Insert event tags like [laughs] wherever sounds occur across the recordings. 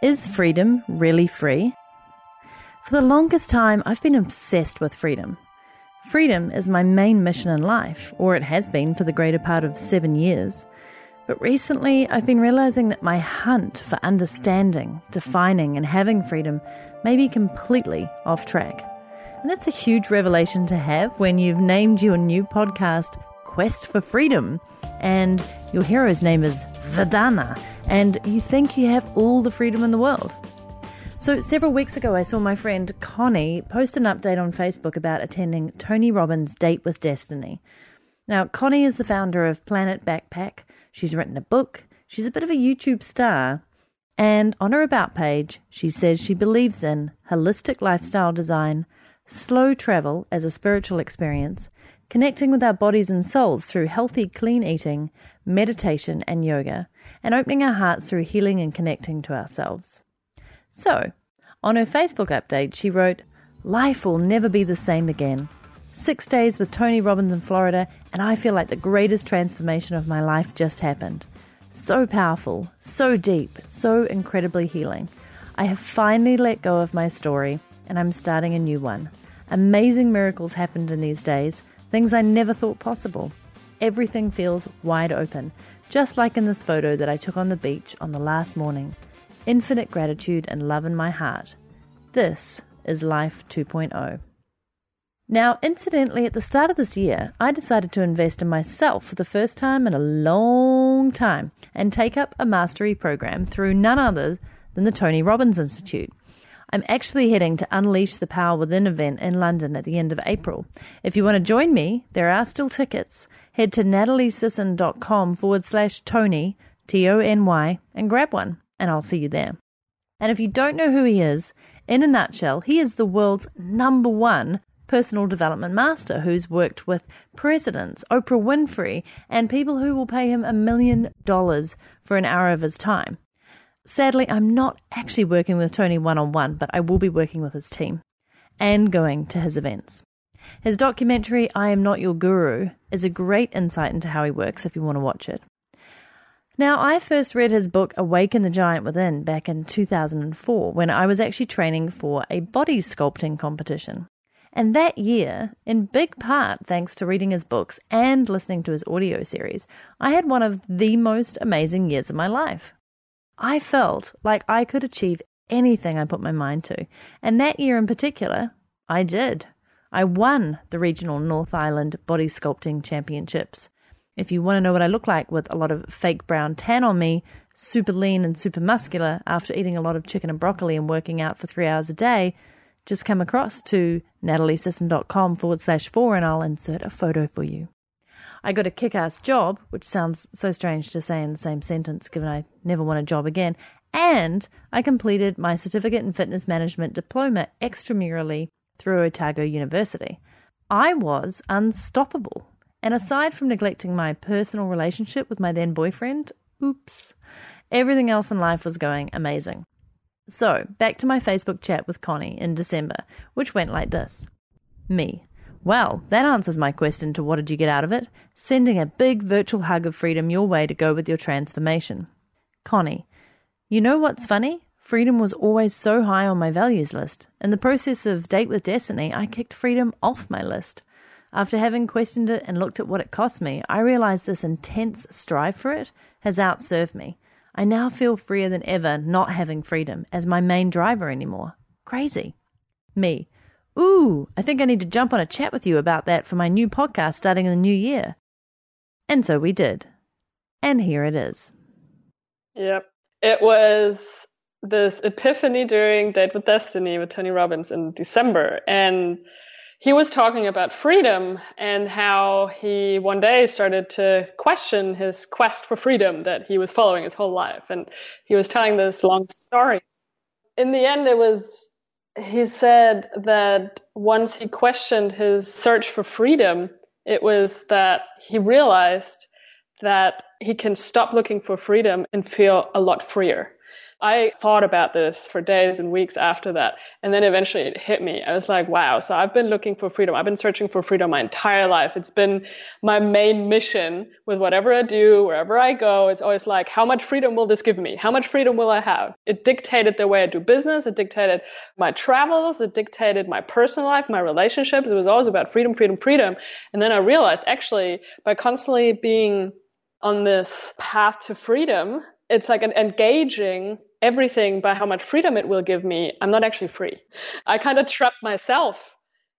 Is freedom really free? For the longest time, I've been obsessed with freedom. Freedom is my main mission in life, or it has been for the greater part of seven years. But recently, I've been realizing that my hunt for understanding, defining, and having freedom may be completely off track. And that's a huge revelation to have when you've named your new podcast Quest for Freedom, and your hero's name is Vedana, and you think you have all the freedom in the world. So, several weeks ago, I saw my friend Connie post an update on Facebook about attending Tony Robbins' Date with Destiny. Now, Connie is the founder of Planet Backpack. She's written a book. She's a bit of a YouTube star. And on her About page, she says she believes in holistic lifestyle design, slow travel as a spiritual experience, connecting with our bodies and souls through healthy, clean eating, meditation, and yoga, and opening our hearts through healing and connecting to ourselves. So, on her Facebook update, she wrote, Life will never be the same again. Six days with Tony Robbins in Florida, and I feel like the greatest transformation of my life just happened. So powerful, so deep, so incredibly healing. I have finally let go of my story, and I'm starting a new one. Amazing miracles happened in these days, things I never thought possible. Everything feels wide open, just like in this photo that I took on the beach on the last morning infinite gratitude and love in my heart. This is Life 2.0. Now, incidentally, at the start of this year, I decided to invest in myself for the first time in a long time and take up a mastery program through none other than the Tony Robbins Institute. I'm actually heading to Unleash the Power Within event in London at the end of April. If you want to join me, there are still tickets. Head to nataliesisson.com forward slash Tony, T O N Y, and grab one and I'll see you there. And if you don't know who he is, in a nutshell, he is the world's number one personal development master who's worked with presidents, Oprah Winfrey, and people who will pay him a million dollars for an hour of his time. Sadly, I'm not actually working with Tony one on one, but I will be working with his team and going to his events. His documentary, I Am Not Your Guru, is a great insight into how he works if you want to watch it. Now, I first read his book Awaken the Giant Within back in 2004 when I was actually training for a body sculpting competition. And that year, in big part thanks to reading his books and listening to his audio series, I had one of the most amazing years of my life. I felt like I could achieve anything I put my mind to. And that year in particular, I did. I won the regional North Island Body Sculpting Championships. If you want to know what I look like with a lot of fake brown tan on me, super lean and super muscular after eating a lot of chicken and broccoli and working out for three hours a day, just come across to nataliesisson.com forward slash four and I'll insert a photo for you. I got a kick ass job, which sounds so strange to say in the same sentence given I never want a job again, and I completed my certificate in fitness management diploma extramurally through Otago University. I was unstoppable. And aside from neglecting my personal relationship with my then boyfriend, oops, everything else in life was going amazing. So, back to my Facebook chat with Connie in December, which went like this Me. Well, that answers my question to what did you get out of it? Sending a big virtual hug of freedom your way to go with your transformation. Connie. You know what's funny? Freedom was always so high on my values list. In the process of Date with Destiny, I kicked freedom off my list. After having questioned it and looked at what it cost me, I realized this intense strive for it has outserved me. I now feel freer than ever not having freedom as my main driver anymore. Crazy. Me. Ooh, I think I need to jump on a chat with you about that for my new podcast starting in the new year. And so we did. And here it is. Yep. It was this epiphany during Date with Destiny with Tony Robbins in December. And he was talking about freedom and how he one day started to question his quest for freedom that he was following his whole life. And he was telling this long story. In the end, it was, he said that once he questioned his search for freedom, it was that he realized that he can stop looking for freedom and feel a lot freer. I thought about this for days and weeks after that. And then eventually it hit me. I was like, wow. So I've been looking for freedom. I've been searching for freedom my entire life. It's been my main mission with whatever I do, wherever I go. It's always like, how much freedom will this give me? How much freedom will I have? It dictated the way I do business. It dictated my travels. It dictated my personal life, my relationships. It was always about freedom, freedom, freedom. And then I realized actually by constantly being on this path to freedom, it's like an engaging everything by how much freedom it will give me, I'm not actually free. I kind of trapped myself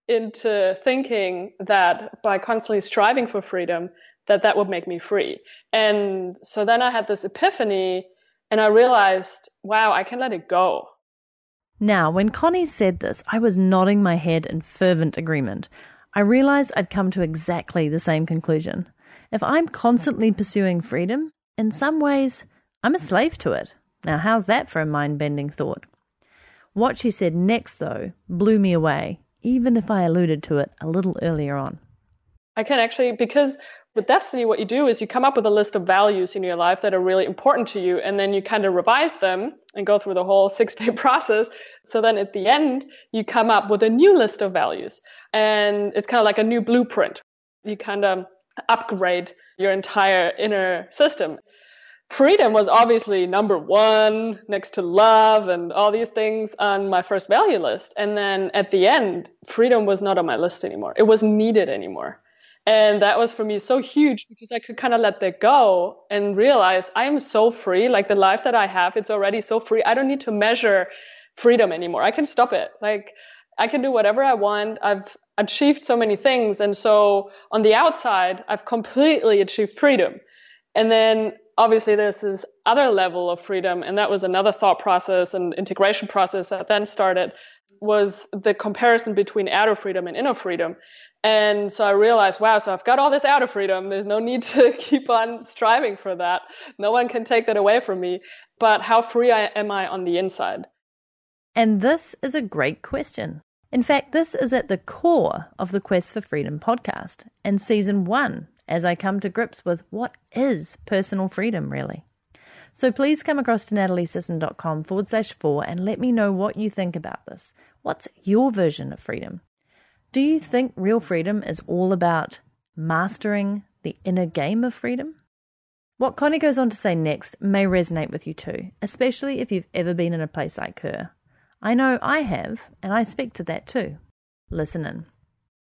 into thinking that by constantly striving for freedom, that that would make me free. And so then I had this epiphany and I realized, wow, I can let it go. Now, when Connie said this, I was nodding my head in fervent agreement. I realized I'd come to exactly the same conclusion. If I'm constantly pursuing freedom, in some ways, I'm a slave to it. Now, how's that for a mind bending thought? What she said next, though, blew me away, even if I alluded to it a little earlier on. I can actually, because with Destiny, what you do is you come up with a list of values in your life that are really important to you, and then you kind of revise them and go through the whole [laughs] six day process. So then at the end, you come up with a new list of values. And it's kind of like a new blueprint. You kind of upgrade your entire inner system freedom was obviously number one next to love and all these things on my first value list. And then at the end, freedom was not on my list anymore. It wasn't needed anymore. And that was for me so huge because I could kind of let that go and realize I am so free. Like the life that I have, it's already so free. I don't need to measure freedom anymore. I can stop it. Like I can do whatever I want. I've achieved so many things. And so on the outside, I've completely achieved freedom. And then obviously there's this other level of freedom and that was another thought process and integration process that then started was the comparison between outer freedom and inner freedom. And so i realized wow so i've got all this outer freedom. There's no need to [laughs] keep on striving for that. No one can take that away from me. But how free am i on the inside? And this is a great question. In fact, this is at the core of the Quest for Freedom podcast and season one as I come to grips with what is personal freedom really. So please come across to nataliesisson.com forward slash four and let me know what you think about this. What's your version of freedom? Do you think real freedom is all about mastering the inner game of freedom? What Connie goes on to say next may resonate with you too, especially if you've ever been in a place like her. I know I have, and I speak to that too. Listen in.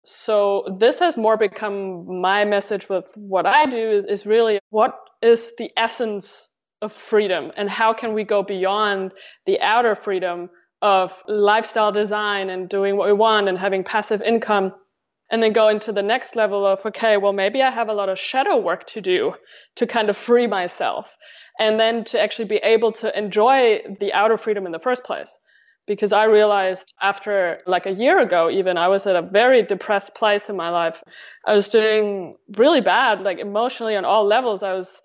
So this has more become my message with what I do is, is really what is the essence of freedom and how can we go beyond the outer freedom of lifestyle design and doing what we want and having passive income and then go into the next level of okay well maybe i have a lot of shadow work to do to kind of free myself and then to actually be able to enjoy the outer freedom in the first place because I realized after like a year ago, even I was at a very depressed place in my life. I was doing really bad, like emotionally on all levels. I was,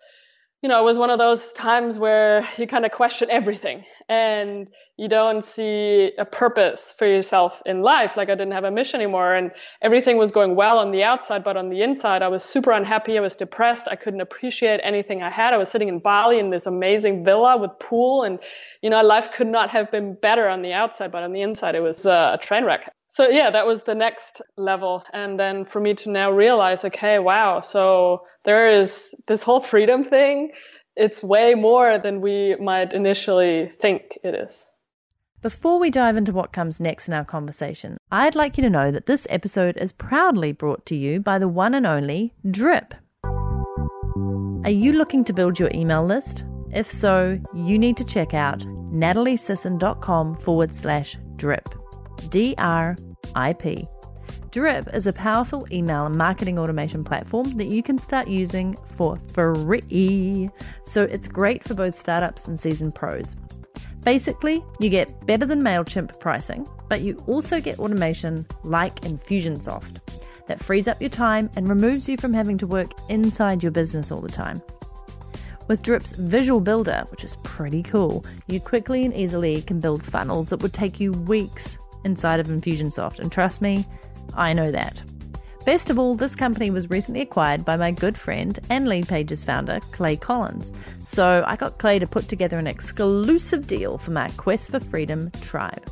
you know, it was one of those times where you kind of question everything and you don't see a purpose for yourself in life. Like I didn't have a mission anymore and everything was going well on the outside, but on the inside, I was super unhappy. I was depressed. I couldn't appreciate anything I had. I was sitting in Bali in this amazing villa with pool and, you know, life could not have been better on the outside, but on the inside, it was uh, a train wreck. So yeah, that was the next level. And then for me to now realize, okay, wow. So there is this whole freedom thing it's way more than we might initially think it is. Before we dive into what comes next in our conversation, I'd like you to know that this episode is proudly brought to you by the one and only Drip. Are you looking to build your email list? If so, you need to check out nataliesisson.com forward slash drip. D R I P. Drip is a powerful email and marketing automation platform that you can start using for free. So it's great for both startups and seasoned pros. Basically, you get better than MailChimp pricing, but you also get automation like Infusionsoft that frees up your time and removes you from having to work inside your business all the time. With Drip's Visual Builder, which is pretty cool, you quickly and easily can build funnels that would take you weeks inside of Infusionsoft. And trust me, I know that. Best of all, this company was recently acquired by my good friend and Lead Pages founder, Clay Collins. So I got Clay to put together an exclusive deal for my Quest for Freedom tribe.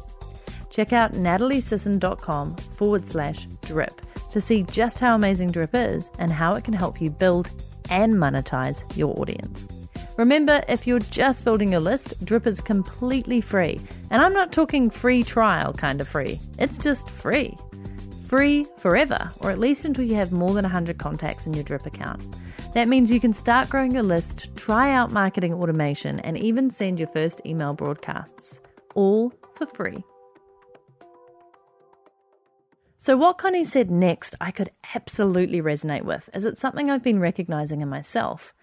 Check out nataliesisson.com forward slash drip to see just how amazing Drip is and how it can help you build and monetize your audience. Remember, if you're just building your list, Drip is completely free. And I'm not talking free trial kind of free, it's just free. Free forever, or at least until you have more than 100 contacts in your Drip account. That means you can start growing your list, try out marketing automation, and even send your first email broadcasts. All for free. So, what Connie said next, I could absolutely resonate with, as it's something I've been recognizing in myself.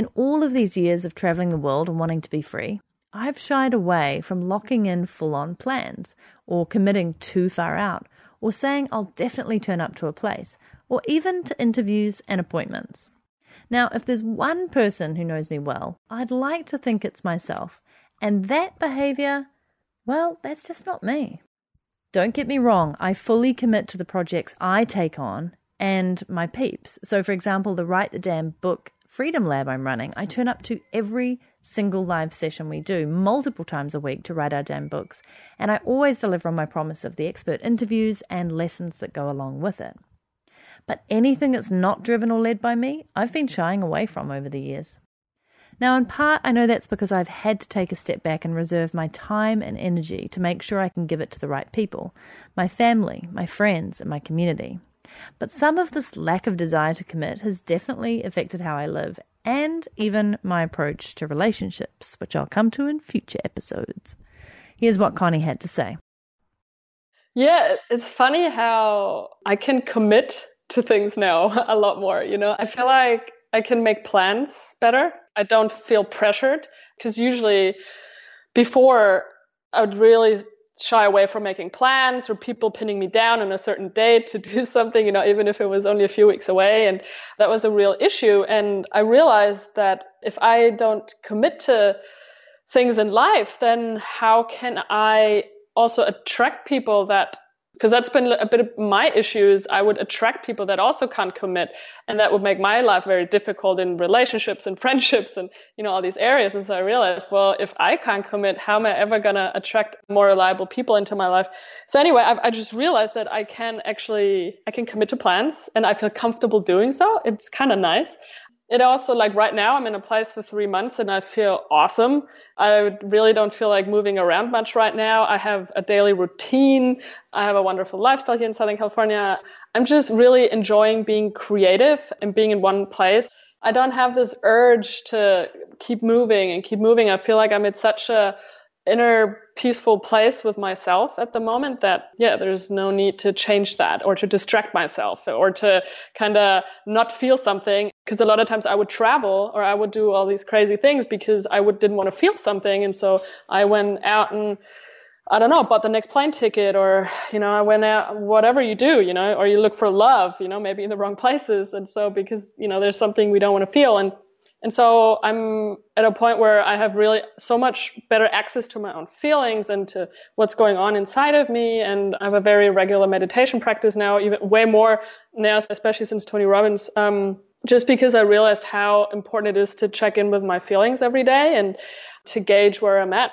In all of these years of traveling the world and wanting to be free, I've shied away from locking in full on plans, or committing too far out, or saying I'll definitely turn up to a place, or even to interviews and appointments. Now, if there's one person who knows me well, I'd like to think it's myself. And that behavior, well, that's just not me. Don't get me wrong, I fully commit to the projects I take on and my peeps. So, for example, the Write the Damn Book Freedom Lab I'm running, I turn up to every single live session we do multiple times a week to write our damn books, and I always deliver on my promise of the expert interviews and lessons that go along with it. But anything that's not driven or led by me, I've been shying away from over the years. Now, in part, I know that's because I've had to take a step back and reserve my time and energy to make sure I can give it to the right people my family, my friends, and my community. But some of this lack of desire to commit has definitely affected how I live and even my approach to relationships, which I'll come to in future episodes. Here's what Connie had to say. Yeah, it's funny how I can commit to things now [laughs] a lot more. You know, I feel like I can make plans better. I don't feel pressured because usually before I would really shy away from making plans or people pinning me down on a certain date to do [laughs] something, you know, even if it was only a few weeks away. And that was a real issue. And I realized that if I don't commit to things in life, then how can I also attract people that because that's been a bit of my issues. I would attract people that also can't commit, and that would make my life very difficult in relationships and [laughs] friendships and you know all these areas. And so I realized, well, if I can't commit, how am I ever gonna attract more reliable people into my life? So anyway, I, I just realized that I can actually I can commit to plans, and I feel comfortable doing so. It's kind of nice it also like right now i'm in a place for three months and i feel awesome. I really don't feel like moving around much right now. I have a daily routine. I have a wonderful lifestyle here in southern california. I'm just really enjoying being creative and being in one place. I don't have this urge to keep moving and keep moving. I feel like i'm at such a inner peaceful place with myself at the moment that yeah there's no need to change that or to distract myself or to kind of not feel something because a lot of times I would travel or I would do all these crazy things because I would didn't want to feel something and so I went out and I don't know, bought the next plane ticket or, you know, I went out, whatever you do, you know, or you look for love, you know, maybe in the wrong places. And so because, you know, there's something we don't want to feel. And and so I'm at a point where I have really so much better access to my own feelings and to what's going on inside of me. And I have a very regular meditation practice now, even way more now, especially since Tony Robbins. Um, just because I realized how important it is to check in with my feelings every day and to gauge where I'm at.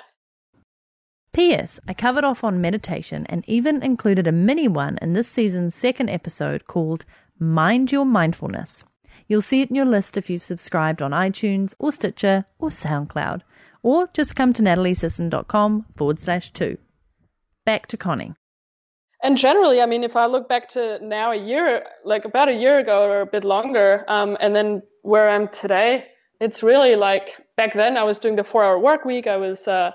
P.S. I covered off on meditation and even included a mini one in this season's second episode called Mind Your Mindfulness. You'll see it in your list if you've subscribed on iTunes or Stitcher or SoundCloud, or just come to nataliesisson.com forward slash two. Back to Connie. And generally, I mean, if I look back to now a year, like about a year ago or a bit longer, um, and then where I'm today, it's really like back then I was doing the four hour work week. I was uh,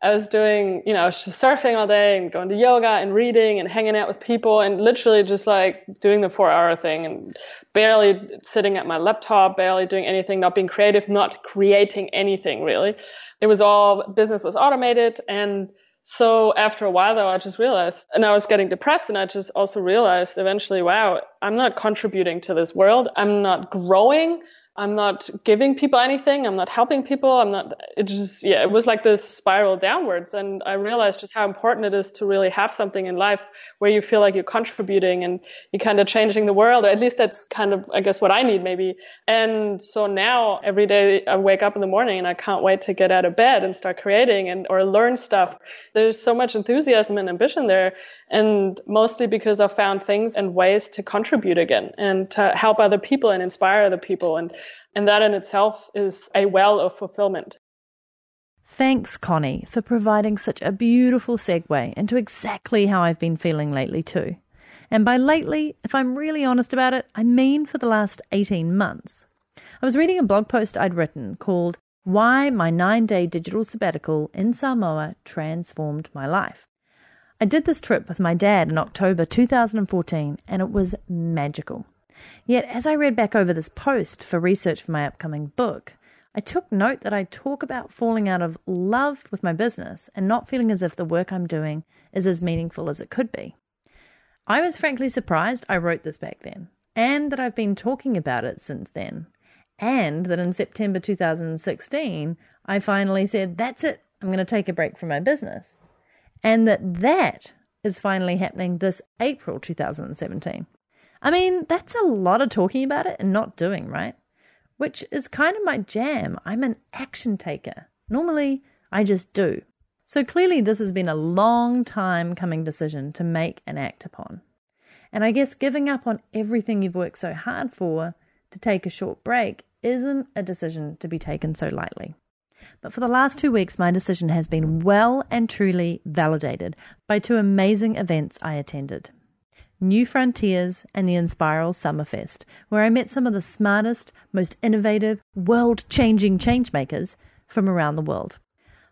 I was doing, you know, surfing all day and going to yoga and reading and hanging out with people and literally just like doing the four hour thing and barely sitting at my laptop, barely doing anything, not being creative, not creating anything really. It was all business was automated. And so after a while though, I just realized, and I was getting depressed and I just also realized eventually, wow, I'm not contributing to this world. I'm not growing. I'm not giving people anything. I'm not helping people. I'm not, it just, yeah, it was like this spiral downwards. And I realized just how important it is to really have something in life where you feel like you're contributing and you're kind of changing the world, or at least that's kind of, I guess, what I need maybe. And so now every day I wake up in the morning and I can't wait to get out of bed and start creating and, or learn stuff. There's so much enthusiasm and ambition there. And mostly because I've found things and ways to contribute again and to help other people and inspire other people. And and that in itself is a well of fulfillment. Thanks, Connie, for providing such a beautiful segue into exactly how I've been feeling lately, too. And by lately, if I'm really honest about it, I mean for the last 18 months. I was reading a blog post I'd written called Why My Nine Day Digital Sabbatical in Samoa Transformed My Life. I did this trip with my dad in October 2014, and it was magical. Yet, as I read back over this post for research for my upcoming book, I took note that I talk about falling out of love with my business and not feeling as if the work I'm doing is as meaningful as it could be. I was frankly surprised I wrote this back then, and that I've been talking about it since then, and that in September 2016, I finally said, That's it, I'm going to take a break from my business. And that that is finally happening this April 2017. I mean, that's a lot of talking about it and not doing, right? Which is kind of my jam. I'm an action taker. Normally, I just do. So clearly, this has been a long time coming decision to make and act upon. And I guess giving up on everything you've worked so hard for to take a short break isn't a decision to be taken so lightly. But for the last two weeks, my decision has been well and truly validated by two amazing events I attended. New Frontiers, and the Inspiral Summerfest, where I met some of the smartest, most innovative, world changing changemakers from around the world.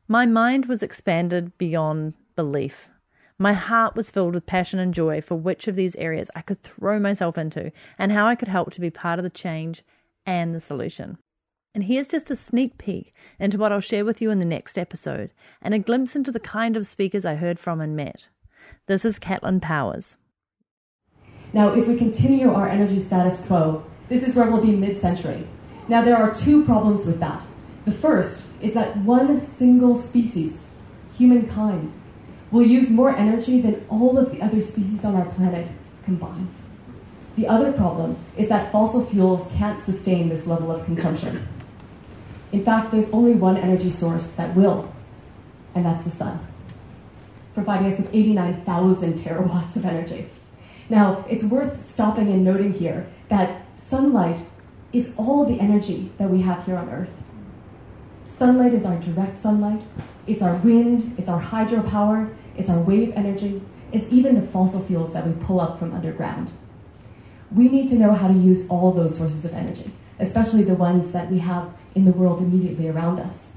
My mind was expanded beyond belief. My heart was filled with passion and joy for which of these areas I could throw myself into and how I could help to be part of the change and the solution. And here's just a sneak peek into what I'll share with you in the next episode and a glimpse into the kind of speakers I heard from and met. This is Catlin Powers. Now, if we continue our energy status quo, this is where we'll be mid century. Now, there are two problems with that. The first is that one single species, humankind, will use more energy than all of the other species on our planet combined. The other problem is that fossil fuels can't sustain this level of consumption. In fact, there's only one energy source that will, and that's the sun, providing us with 89,000 terawatts of energy. Now, it's worth stopping and noting here that sunlight is all the energy that we have here on Earth. Sunlight is our direct sunlight, it's our wind, it's our hydropower, it's our wave energy, it's even the fossil fuels that we pull up from underground. We need to know how to use all those sources of energy, especially the ones that we have in the world immediately around us.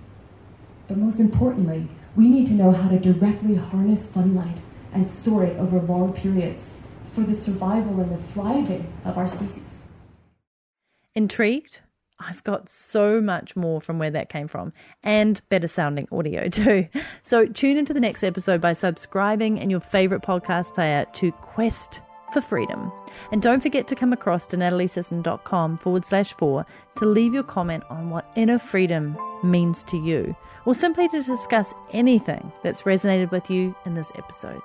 But most importantly, we need to know how to directly harness sunlight and store it over long periods for the survival and the thriving of our species. Intrigued? I've got so much more from where that came from and better sounding audio [laughs] too. So tune into the next episode by subscribing in your favorite podcast player to Quest for Freedom. And don't forget to come across to nataliesisson.com forward slash four to leave your comment on what inner freedom means to you or simply to discuss anything that's resonated with you in this episode.